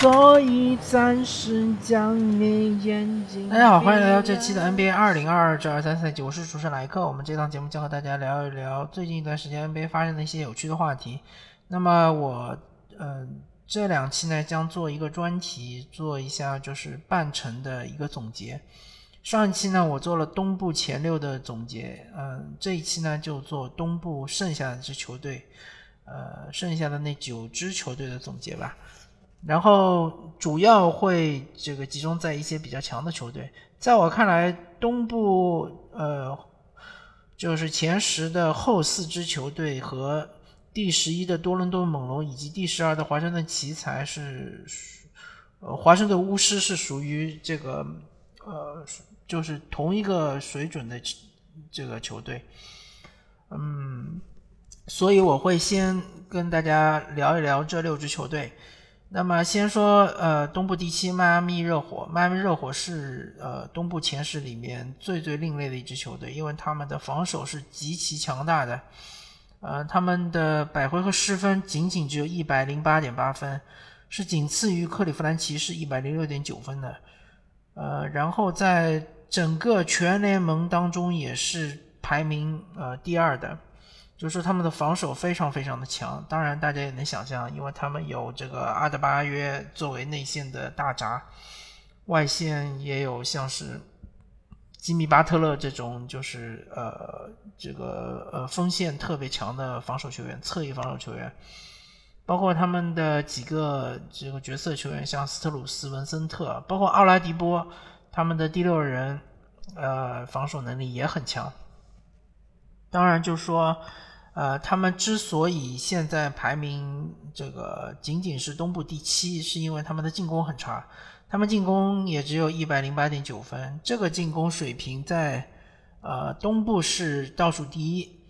所以暂时将你眼睛。大家好，欢迎来到这期的 NBA 二零二二至二三赛季，我是主持人莱克。我们这档节目将和大家聊一聊最近一段时间 NBA 发生的一些有趣的话题。那么我，嗯，这两期呢将做一个专题，做一下就是半程的一个总结。上一期呢我做了东部前六的总结，嗯，这一期呢就做东部剩下的支球队。呃，剩下的那九支球队的总结吧，然后主要会这个集中在一些比较强的球队。在我看来，东部呃，就是前十的后四支球队和第十一的多伦多猛龙以及第十二的华盛顿奇才是，呃，华盛顿巫师是属于这个呃，就是同一个水准的这个球队，嗯。所以我会先跟大家聊一聊这六支球队。那么先说，呃，东部第七迈阿密热火。迈阿密热火是呃东部前十里面最最另类的一支球队，因为他们的防守是极其强大的。呃，他们的百回合失分仅仅只有一百零八点八分，是仅次于克利夫兰骑士一百零六点九分的。呃，然后在整个全联盟当中也是排名呃第二的。就是他们的防守非常非常的强，当然大家也能想象，因为他们有这个阿德巴约作为内线的大闸，外线也有像是吉米巴特勒这种就是呃这个呃锋线特别强的防守球员，侧翼防守球员，包括他们的几个这个角色球员，像斯特鲁斯、文森特，包括奥拉迪波，他们的第六人，呃，防守能力也很强。当然就说。呃，他们之所以现在排名这个仅仅是东部第七，是因为他们的进攻很差，他们进攻也只有一百零八点九分，这个进攻水平在呃东部是倒数第一，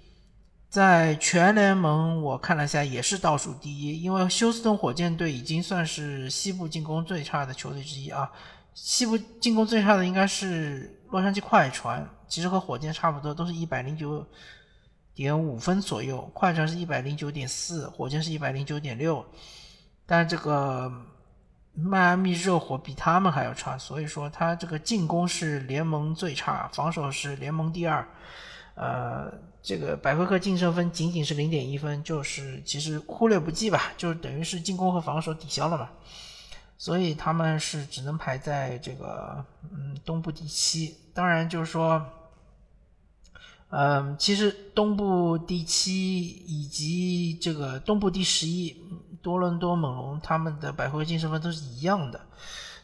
在全联盟我看了一下也是倒数第一，因为休斯顿火箭队已经算是西部进攻最差的球队之一啊，西部进攻最差的应该是洛杉矶快船，其实和火箭差不多，都是一百零九。点五分左右，快船是一百零九点四，火箭是一百零九点六，但这个迈阿密热火比他们还要差，所以说他这个进攻是联盟最差，防守是联盟第二，呃，这个百回合净胜分仅仅是零点一分，就是其实忽略不计吧，就是等于是进攻和防守抵消了嘛，所以他们是只能排在这个嗯东部第七，当然就是说。嗯，其实东部第七以及这个东部第十一多伦多猛龙，他们的百回合净胜分都是一样的。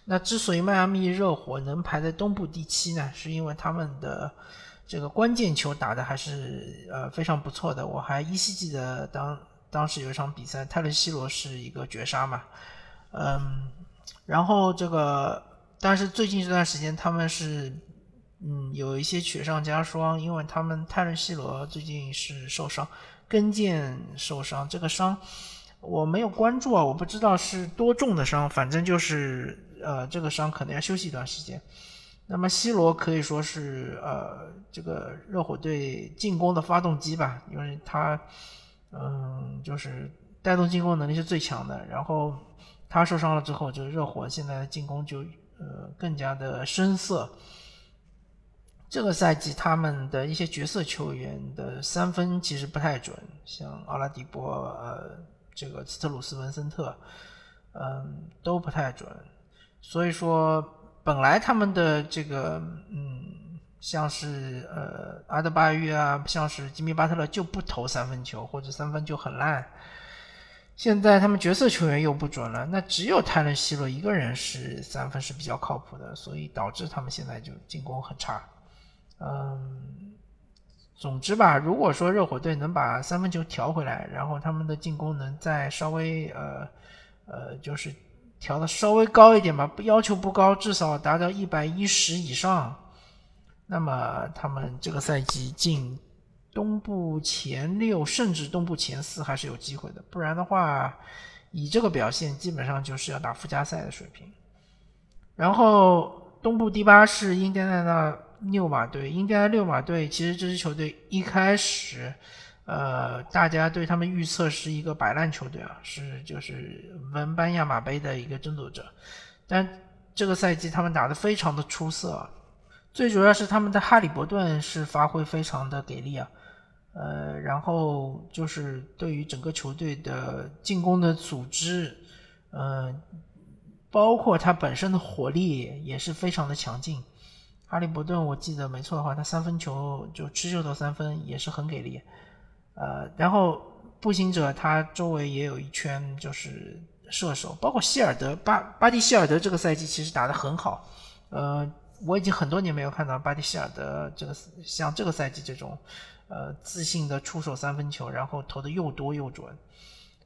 那之所以迈阿密热火能排在东部第七呢，是因为他们的这个关键球打的还是呃非常不错的。我还依稀记得当当时有一场比赛，泰勒西罗是一个绝杀嘛。嗯，然后这个但是最近这段时间他们是。嗯，有一些雪上加霜，因为他们泰伦西罗最近是受伤，跟腱受伤。这个伤我没有关注啊，我不知道是多重的伤，反正就是呃，这个伤可能要休息一段时间。那么西罗可以说是呃，这个热火队进攻的发动机吧，因为他嗯，就是带动进攻能力是最强的。然后他受伤了之后，就热火现在的进攻就呃更加的生涩。这个赛季他们的一些角色球员的三分其实不太准，像阿拉迪波、呃，这个斯特鲁斯、文森特，嗯，都不太准。所以说，本来他们的这个，嗯，像是呃阿德巴约啊，像是吉米巴特勒就不投三分球，或者三分就很烂。现在他们角色球员又不准了，那只有泰伦西罗一个人是三分是比较靠谱的，所以导致他们现在就进攻很差。嗯，总之吧，如果说热火队能把三分球调回来，然后他们的进攻能再稍微呃呃，就是调的稍微高一点吧，不要求不高，至少达到一百一十以上，那么他们这个赛季进东部前六，甚至东部前四还是有机会的。不然的话，以这个表现，基本上就是要打附加赛的水平。然后东部第八是印第安纳。六马队，应该六马队，其实这支球队一开始，呃，大家对他们预测是一个摆烂球队啊，是就是文班亚马杯的一个争夺者，但这个赛季他们打得非常的出色，最主要是他们的哈利伯顿是发挥非常的给力啊。呃，然后就是对于整个球队的进攻的组织，呃，包括他本身的火力也是非常的强劲。哈利伯顿，我记得没错的话，他三分球就持球投三分也是很给力。呃，然后步行者他周围也有一圈就是射手，包括希尔德巴巴蒂希尔德这个赛季其实打得很好。呃，我已经很多年没有看到巴蒂希尔德这个像这个赛季这种。呃，自信的出手三分球，然后投的又多又准，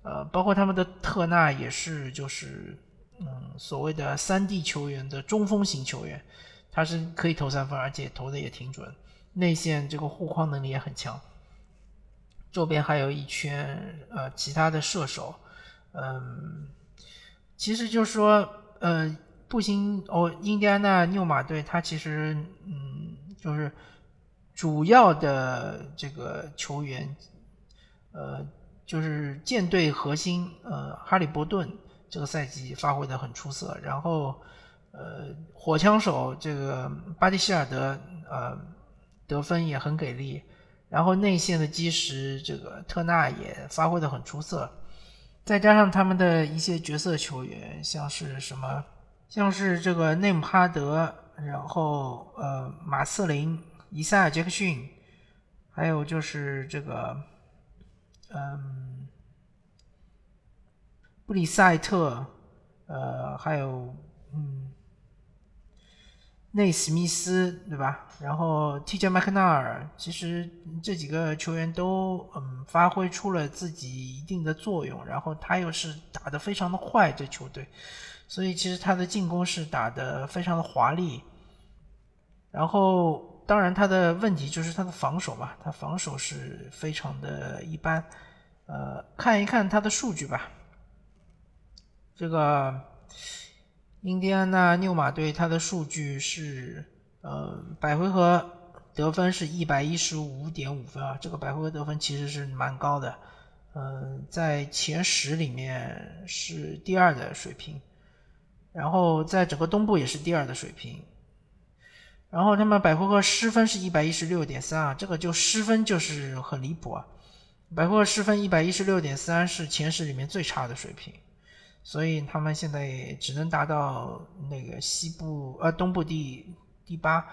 呃，包括他们的特纳也是，就是嗯，所谓的三 D 球员的中锋型球员，他是可以投三分，而且投的也挺准，内线这个护框能力也很强。周边还有一圈呃其他的射手，嗯，其实就是说，呃，步行哦，印第安纳纽马队，他其实嗯，就是。主要的这个球员，呃，就是舰队核心，呃，哈利伯顿这个赛季发挥的很出色。然后，呃，火枪手这个巴蒂希尔德，呃，得分也很给力。然后内线的基石这个特纳也发挥的很出色。再加上他们的一些角色球员，像是什么，像是这个内姆哈德，然后呃，马瑟林。伊塞尔·杰克逊，还有就是这个，嗯，布里塞特，呃，还有嗯，内史密斯，对吧？然后 T.J. 麦克纳尔，其实这几个球员都嗯发挥出了自己一定的作用。然后他又是打得非常的坏，这球队，所以其实他的进攻是打得非常的华丽。然后。当然，他的问题就是他的防守嘛，他防守是非常的一般。呃，看一看他的数据吧。这个印第安纳纽马队他的数据是，呃，百回合得分是一百一十五点五分啊，这个百回合得分其实是蛮高的。嗯，在前十里面是第二的水平，然后在整个东部也是第二的水平。然后他们百回合失分是一百一十六点三啊，这个就失分就是很离谱啊！百回合失分一百一十六点三是前十里面最差的水平，所以他们现在只能达到那个西部呃东部第第八。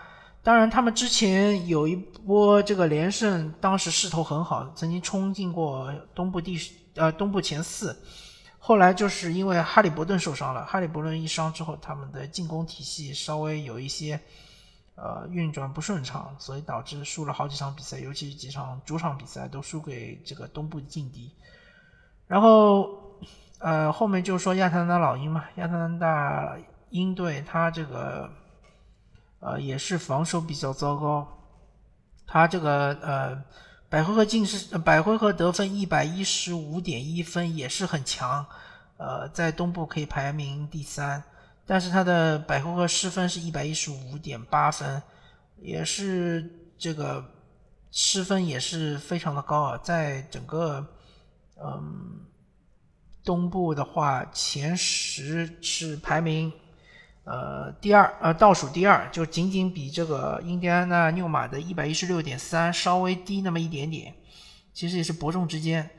当然，他们之前有一波这个连胜，当时势头很好，曾经冲进过东部第呃东部前四。后来就是因为哈利伯顿受伤了，哈利伯顿一伤之后，他们的进攻体系稍微有一些。呃，运转不顺畅，所以导致输了好几场比赛，尤其是几场主场比赛都输给这个东部劲敌。然后，呃，后面就说亚特兰大老鹰嘛，亚特兰大鹰队他这个，呃，也是防守比较糟糕。他这个呃，百回合进是百回合得分一百一十五点一分，也是很强。呃，在东部可以排名第三。但是他的百回合失分是一百一十五点八分，也是这个失分也是非常的高啊，在整个嗯东部的话，前十是排名呃第二呃倒数第二，就仅仅比这个印第安纳纽马的一百一十六点三稍微低那么一点点，其实也是伯仲之间。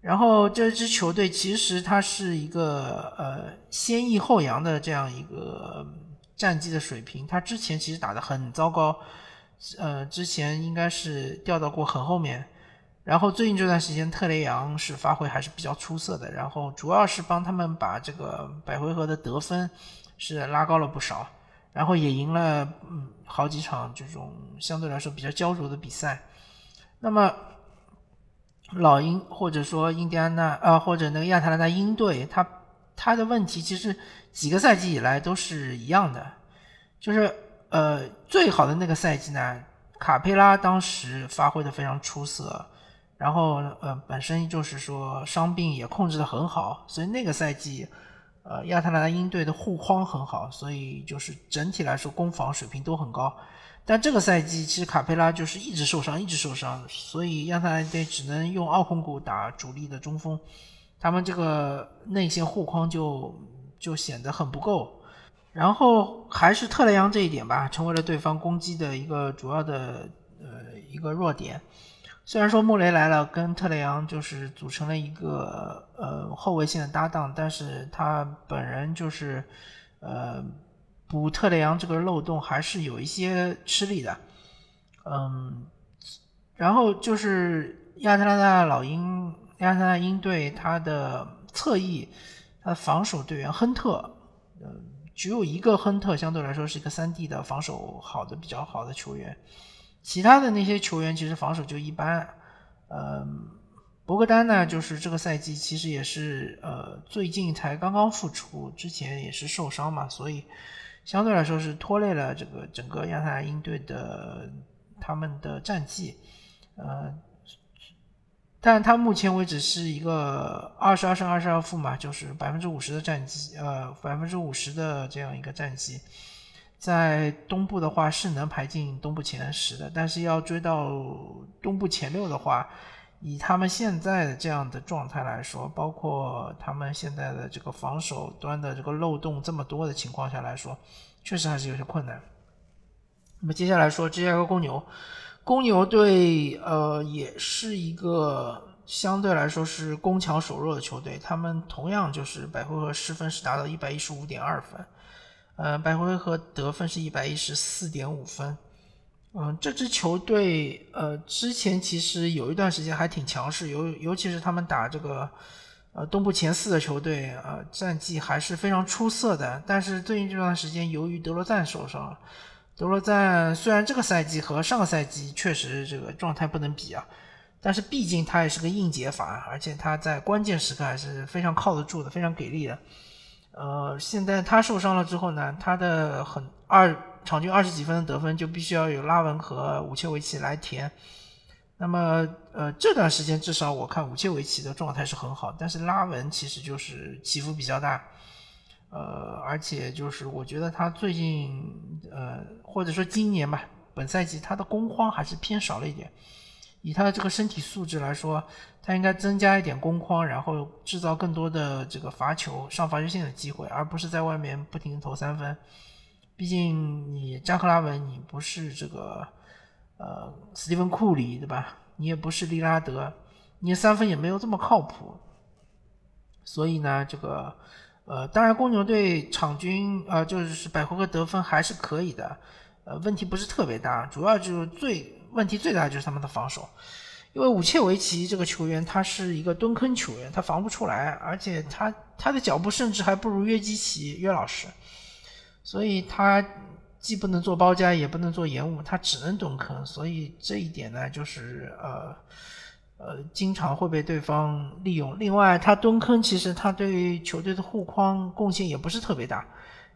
然后这支球队其实它是一个呃先抑后扬的这样一个战绩的水平，它之前其实打得很糟糕，呃之前应该是掉到过很后面，然后最近这段时间特雷杨是发挥还是比较出色的，然后主要是帮他们把这个百回合的得分是拉高了不少，然后也赢了嗯好几场这种相对来说比较焦灼的比赛，那么。老鹰或者说印第安纳啊，或者那个亚特兰大鹰队，他他的问题其实几个赛季以来都是一样的，就是呃最好的那个赛季呢，卡佩拉当时发挥的非常出色，然后呃本身就是说伤病也控制的很好，所以那个赛季呃亚特兰大鹰队的护框很好，所以就是整体来说攻防水平都很高。但这个赛季其实卡佩拉就是一直受伤，一直受伤，所以亚特兰大队只能用奥孔古打主力的中锋，他们这个内线护框就就显得很不够。然后还是特雷杨这一点吧，成为了对方攻击的一个主要的呃一个弱点。虽然说穆雷来了，跟特雷杨就是组成了一个呃后卫线的搭档，但是他本人就是呃补特雷杨这个漏洞还是有一些吃力的。嗯，然后就是亚特兰大老鹰，亚特兰大鹰队他的侧翼，他的防守队员亨特，嗯。只有一个亨特相对来说是一个三 D 的防守好的比较好的球员，其他的那些球员其实防守就一般。呃，博格丹呢，就是这个赛季其实也是呃最近才刚刚复出，之前也是受伤嘛，所以相对来说是拖累了这个整个亚特兰鹰队的他们的战绩。呃。但他目前为止是一个二十二胜二十二负嘛，就是百分之五十的战绩，呃，百分之五十的这样一个战绩，在东部的话是能排进东部前十的，但是要追到东部前六的话，以他们现在的这样的状态来说，包括他们现在的这个防守端的这个漏洞这么多的情况下来说，确实还是有些困难。那么接下来说芝加哥公牛。公牛队，呃，也是一个相对来说是攻强守弱的球队。他们同样就是百回合失分是达到一百一十五点二分，呃，百回合得分是一百一十四点五分。嗯，这支球队，呃，之前其实有一段时间还挺强势，尤尤其是他们打这个，呃，东部前四的球队，呃，战绩还是非常出色的。但是最近这段时间，由于德罗赞受伤。德罗赞虽然这个赛季和上个赛季确实这个状态不能比啊，但是毕竟他也是个硬解法，而且他在关键时刻还是非常靠得住的，非常给力的。呃，现在他受伤了之后呢，他的很二场均二十几分的得分就必须要有拉文和武切维奇来填。那么呃这段时间至少我看武切维奇的状态是很好，但是拉文其实就是起伏比较大。呃，而且就是我觉得他最近，呃，或者说今年吧，本赛季他的攻荒还是偏少了一点。以他的这个身体素质来说，他应该增加一点攻框，然后制造更多的这个罚球、上罚球线的机会，而不是在外面不停投三分。毕竟你扎克拉文，你不是这个呃斯蒂芬库里对吧？你也不是利拉德，你三分也没有这么靠谱。所以呢，这个。呃，当然，公牛队场均呃就是百回合得分还是可以的，呃，问题不是特别大，主要就是最问题最大就是他们的防守，因为武切维奇这个球员他是一个蹲坑球员，他防不出来，而且他他的脚步甚至还不如约基奇约老师，所以他既不能做包夹，也不能做延误，他只能蹲坑，所以这一点呢，就是呃。呃，经常会被对方利用。另外，他蹲坑，其实他对于球队的护框贡献也不是特别大，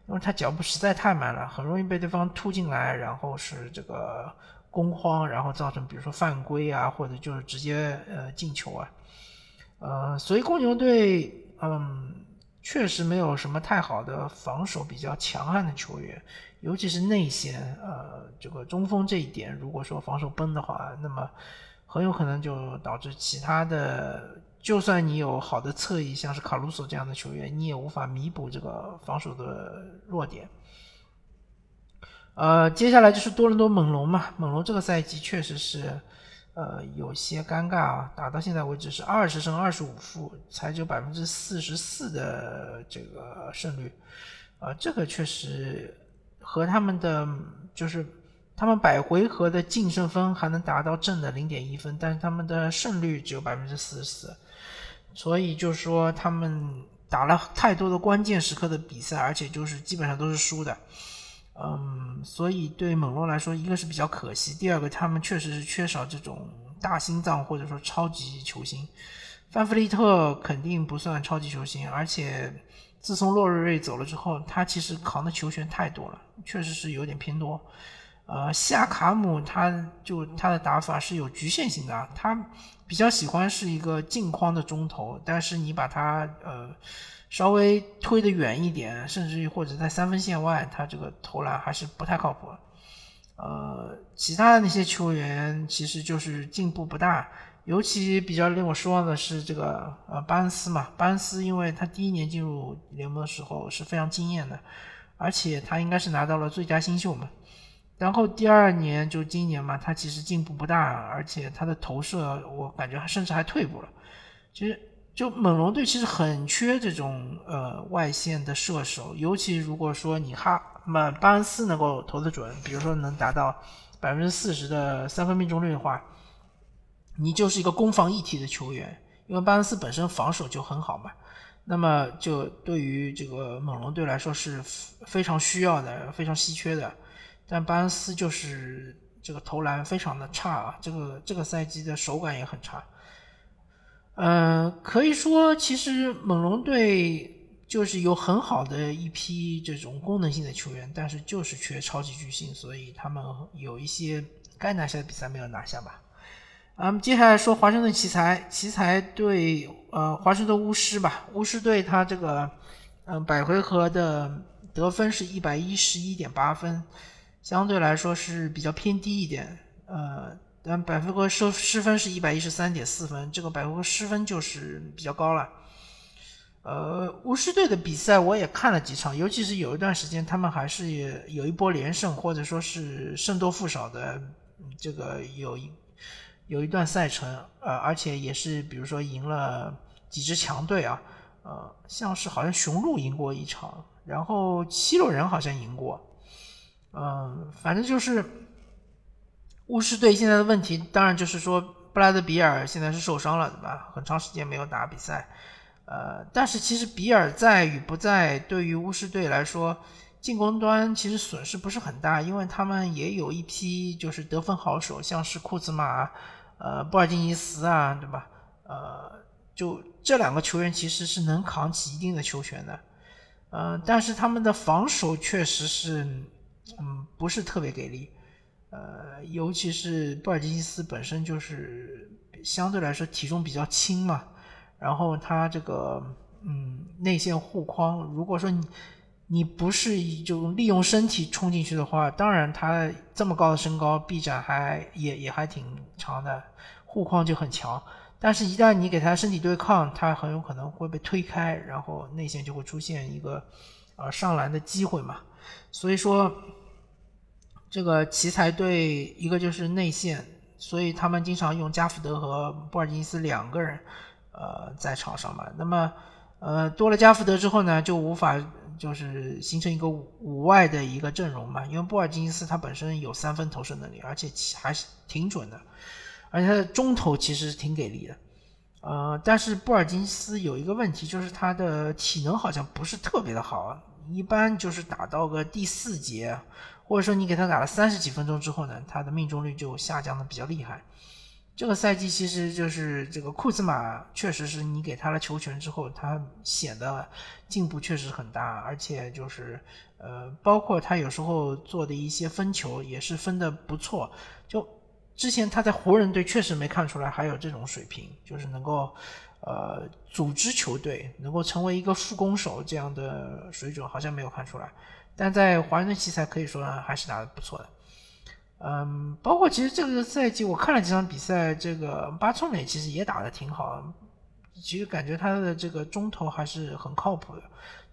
因为他脚步实在太慢了，很容易被对方突进来，然后是这个攻荒，然后造成比如说犯规啊，或者就是直接呃进球啊。呃，所以公牛队嗯，确实没有什么太好的防守比较强悍的球员，尤其是内线，呃，这个中锋这一点，如果说防守崩的话，那么。很有可能就导致其他的，就算你有好的侧翼，像是卡鲁索这样的球员，你也无法弥补这个防守的弱点。呃，接下来就是多伦多猛龙嘛，猛龙这个赛季确实是，呃，有些尴尬啊，打到现在为止是二十胜二十五负，才只有百分之四十四的这个胜率，啊，这个确实和他们的就是。他们百回合的净胜分还能达到正的零点一分，但是他们的胜率只有百分之四十四，所以就说他们打了太多的关键时刻的比赛，而且就是基本上都是输的。嗯，所以对猛龙来说，一个是比较可惜，第二个他们确实是缺少这种大心脏或者说超级球星。范弗利特肯定不算超级球星，而且自从洛瑞瑞走了之后，他其实扛的球权太多了，确实是有点偏多。呃，西亚卡姆他就他的打法是有局限性的，他比较喜欢是一个近框的中投，但是你把他呃稍微推得远一点，甚至于或者在三分线外，他这个投篮还是不太靠谱。呃，其他的那些球员其实就是进步不大。尤其比较令我失望的是这个呃班斯嘛，班斯因为他第一年进入联盟的时候是非常惊艳的，而且他应该是拿到了最佳新秀嘛。然后第二年就今年嘛，他其实进步不大，而且他的投射我感觉甚至还退步了。其实就猛龙队其实很缺这种呃外线的射手，尤其如果说你哈嘛巴恩斯能够投得准，比如说能达到百分之四十的三分命中率的话。你就是一个攻防一体的球员，因为巴恩斯本身防守就很好嘛，那么就对于这个猛龙队来说是非常需要的、非常稀缺的。但巴恩斯就是这个投篮非常的差啊，这个这个赛季的手感也很差。嗯，可以说其实猛龙队就是有很好的一批这种功能性的球员，但是就是缺超级巨星，所以他们有一些该拿下的比赛没有拿下吧。啊，接下来说华盛顿奇才，奇才对呃华盛顿巫师吧。巫师队他这个嗯百回合的得分是一百一十一点八分，相对来说是比较偏低一点。呃，但百回合失失分是一百一十三点四分，这个百回合失分就是比较高了。呃，巫师队的比赛我也看了几场，尤其是有一段时间他们还是有一波连胜，或者说是胜多负少的这个有一。有一段赛程，呃，而且也是，比如说赢了几支强队啊，呃，像是好像雄鹿赢过一场，然后七六人好像赢过，嗯，反正就是巫师队现在的问题，当然就是说布拉德比尔现在是受伤了，对吧？很长时间没有打比赛，呃，但是其实比尔在与不在，对于巫师队来说，进攻端其实损失不是很大，因为他们也有一批就是得分好手，像是库兹马。呃，布尔津尼斯啊，对吧？呃，就这两个球员其实是能扛起一定的球权的，呃，但是他们的防守确实是，嗯，不是特别给力，呃，尤其是布尔津尼斯本身就是相对来说体重比较轻嘛，然后他这个，嗯，内线护框，如果说你。你不是就利用身体冲进去的话，当然他这么高的身高，臂展还也也还挺长的，护框就很强。但是，一旦你给他身体对抗，他很有可能会被推开，然后内线就会出现一个呃上篮的机会嘛。所以说，这个奇才队一个就是内线，所以他们经常用加福德和布尔津斯两个人呃在场上嘛。那么呃多了加福德之后呢，就无法。就是形成一个五外的一个阵容嘛，因为布尔津斯他本身有三分投射能力，而且还是挺准的，而且他的中投其实挺给力的，呃，但是布尔津斯有一个问题，就是他的体能好像不是特别的好啊，一般就是打到个第四节，或者说你给他打了三十几分钟之后呢，他的命中率就下降的比较厉害。这个赛季其实就是这个库兹马，确实是你给他了球权之后，他显得进步确实很大，而且就是呃，包括他有时候做的一些分球也是分的不错。就之前他在湖人队确实没看出来还有这种水平，就是能够呃组织球队，能够成为一个副攻手这样的水准，好像没有看出来。但在华盛顿奇才可以说还是打的不错的。嗯，包括其实这个赛季我看了几场比赛，这个巴村磊其实也打得挺好，其实感觉他的这个中投还是很靠谱的。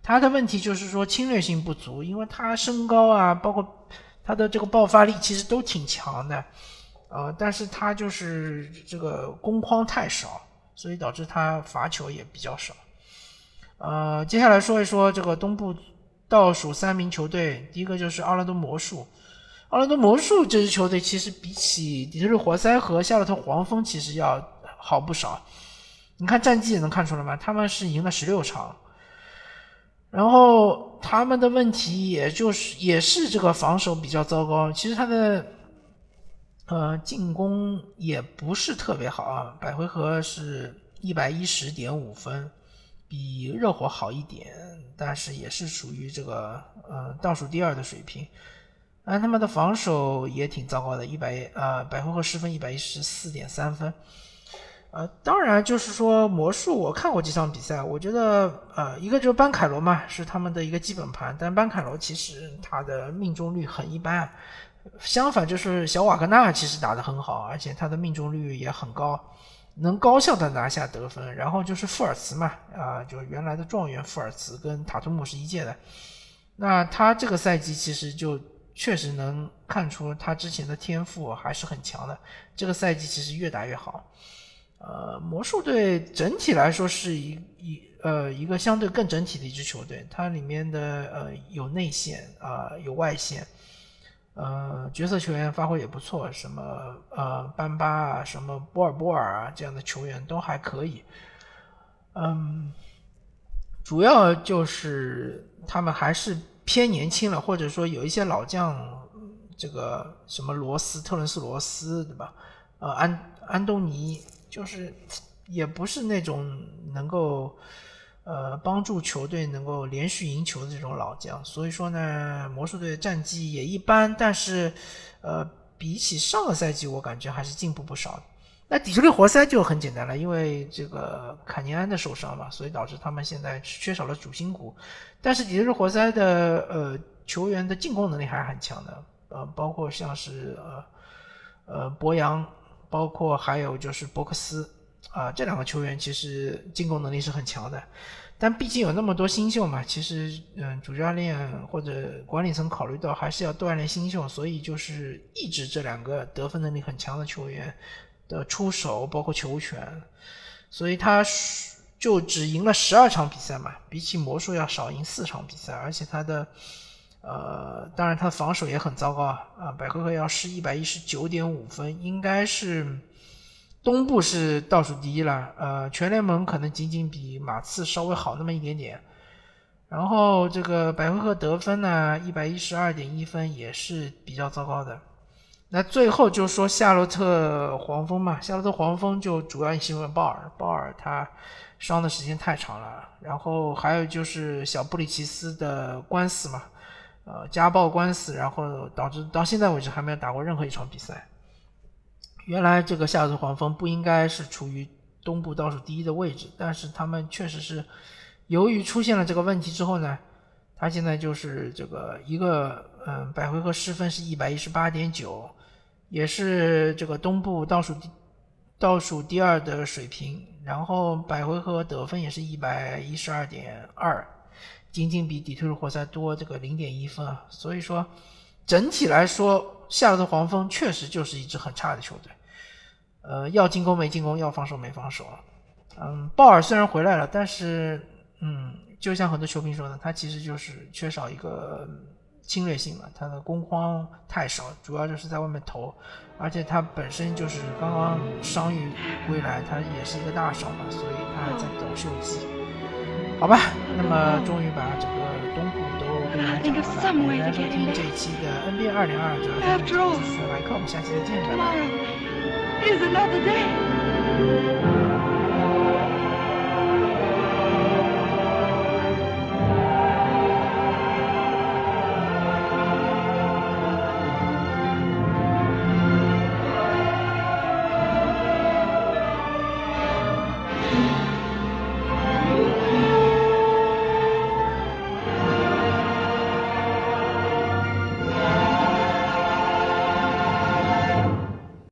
他的问题就是说侵略性不足，因为他身高啊，包括他的这个爆发力其实都挺强的，呃，但是他就是这个攻框太少，所以导致他罚球也比较少。呃，接下来说一说这个东部倒数三名球队，第一个就是奥兰多魔术。奥兰多魔术这支球队其实比起底特律活塞和夏洛特黄蜂其实要好不少。你看战绩也能看出来吗？他们是赢了十六场，然后他们的问题也就是也是这个防守比较糟糕。其实他的呃进攻也不是特别好啊，百回合是一百一十点五分，比热火好一点，但是也是属于这个呃倒数第二的水平。啊，他们的防守也挺糟糕的，一百呃百回合失分一百一十四点三分，呃，当然就是说魔术，我看过几场比赛，我觉得呃一个就是班凯罗嘛，是他们的一个基本盘，但班凯罗其实他的命中率很一般，相反，就是小瓦格纳其实打得很好，而且他的命中率也很高，能高效的拿下得分。然后就是富尔茨嘛，啊，就是原来的状元富尔茨跟塔图姆是一届的。那他这个赛季其实就确实能看出他之前的天赋还是很强的。这个赛季其实越打越好。呃，魔术队整体来说是一一呃一个相对更整体的一支球队，它里面的呃有内线啊有外线，呃角色球员发挥也不错，什么呃班巴啊什么波尔波尔啊这样的球员都还可以。嗯，主要就是他们还是偏年轻了，或者说有一些老将，这个什么罗斯特伦斯罗斯对吧？呃安安东尼。就是也不是那种能够呃帮助球队能够连续赢球的这种老将，所以说呢，魔术队的战绩也一般，但是呃比起上个赛季，我感觉还是进步不少。那底特律活塞就很简单了，因为这个坎尼安的受伤嘛，所以导致他们现在缺少了主心骨。但是底特律活塞的呃球员的进攻能力还是很强的，呃，包括像是呃呃博扬。包括还有就是博克斯啊，这两个球员其实进攻能力是很强的，但毕竟有那么多新秀嘛，其实嗯，主教练或者管理层考虑到还是要锻炼新秀，所以就是抑制这两个得分能力很强的球员的出手，包括球权，所以他就只赢了十二场比赛嘛，比起魔术要少赢四场比赛，而且他的。呃，当然他的防守也很糟糕啊！啊，百回合要是一百一十九点五分，应该是东部是倒数第一了。呃，全联盟可能仅仅比马刺稍微好那么一点点。然后这个百回合得分呢，一百一十二点一分也是比较糟糕的。那最后就说夏洛特黄蜂嘛，夏洛特黄蜂就主要因为鲍尔，鲍尔他伤的时间太长了。然后还有就是小布里奇斯的官司嘛。呃，家暴官司，然后导致到现在为止还没有打过任何一场比赛。原来这个夏洛黄蜂不应该是处于东部倒数第一的位置，但是他们确实是由于出现了这个问题之后呢，他现在就是这个一个嗯百回合失分是一百一十八点九，也是这个东部倒数第倒数第二的水平，然后百回合得分也是一百一十二点二。仅仅比底特律活塞多这个零点一分啊，所以说整体来说，夏洛特黄蜂确实就是一支很差的球队。呃，要进攻没进攻，要防守没防守。嗯，鲍尔虽然回来了，但是嗯，就像很多球评说的，他其实就是缺少一个侵略性嘛，他的攻框太少，主要就是在外面投，而且他本身就是刚刚伤愈归来，他也是一个大伤嘛，所以他还在等休息。好吧，那么终于把整个东部都跟大家讲完了。大家收听这一期的 NBA 二零二二的来客，我们下期再见，拜拜。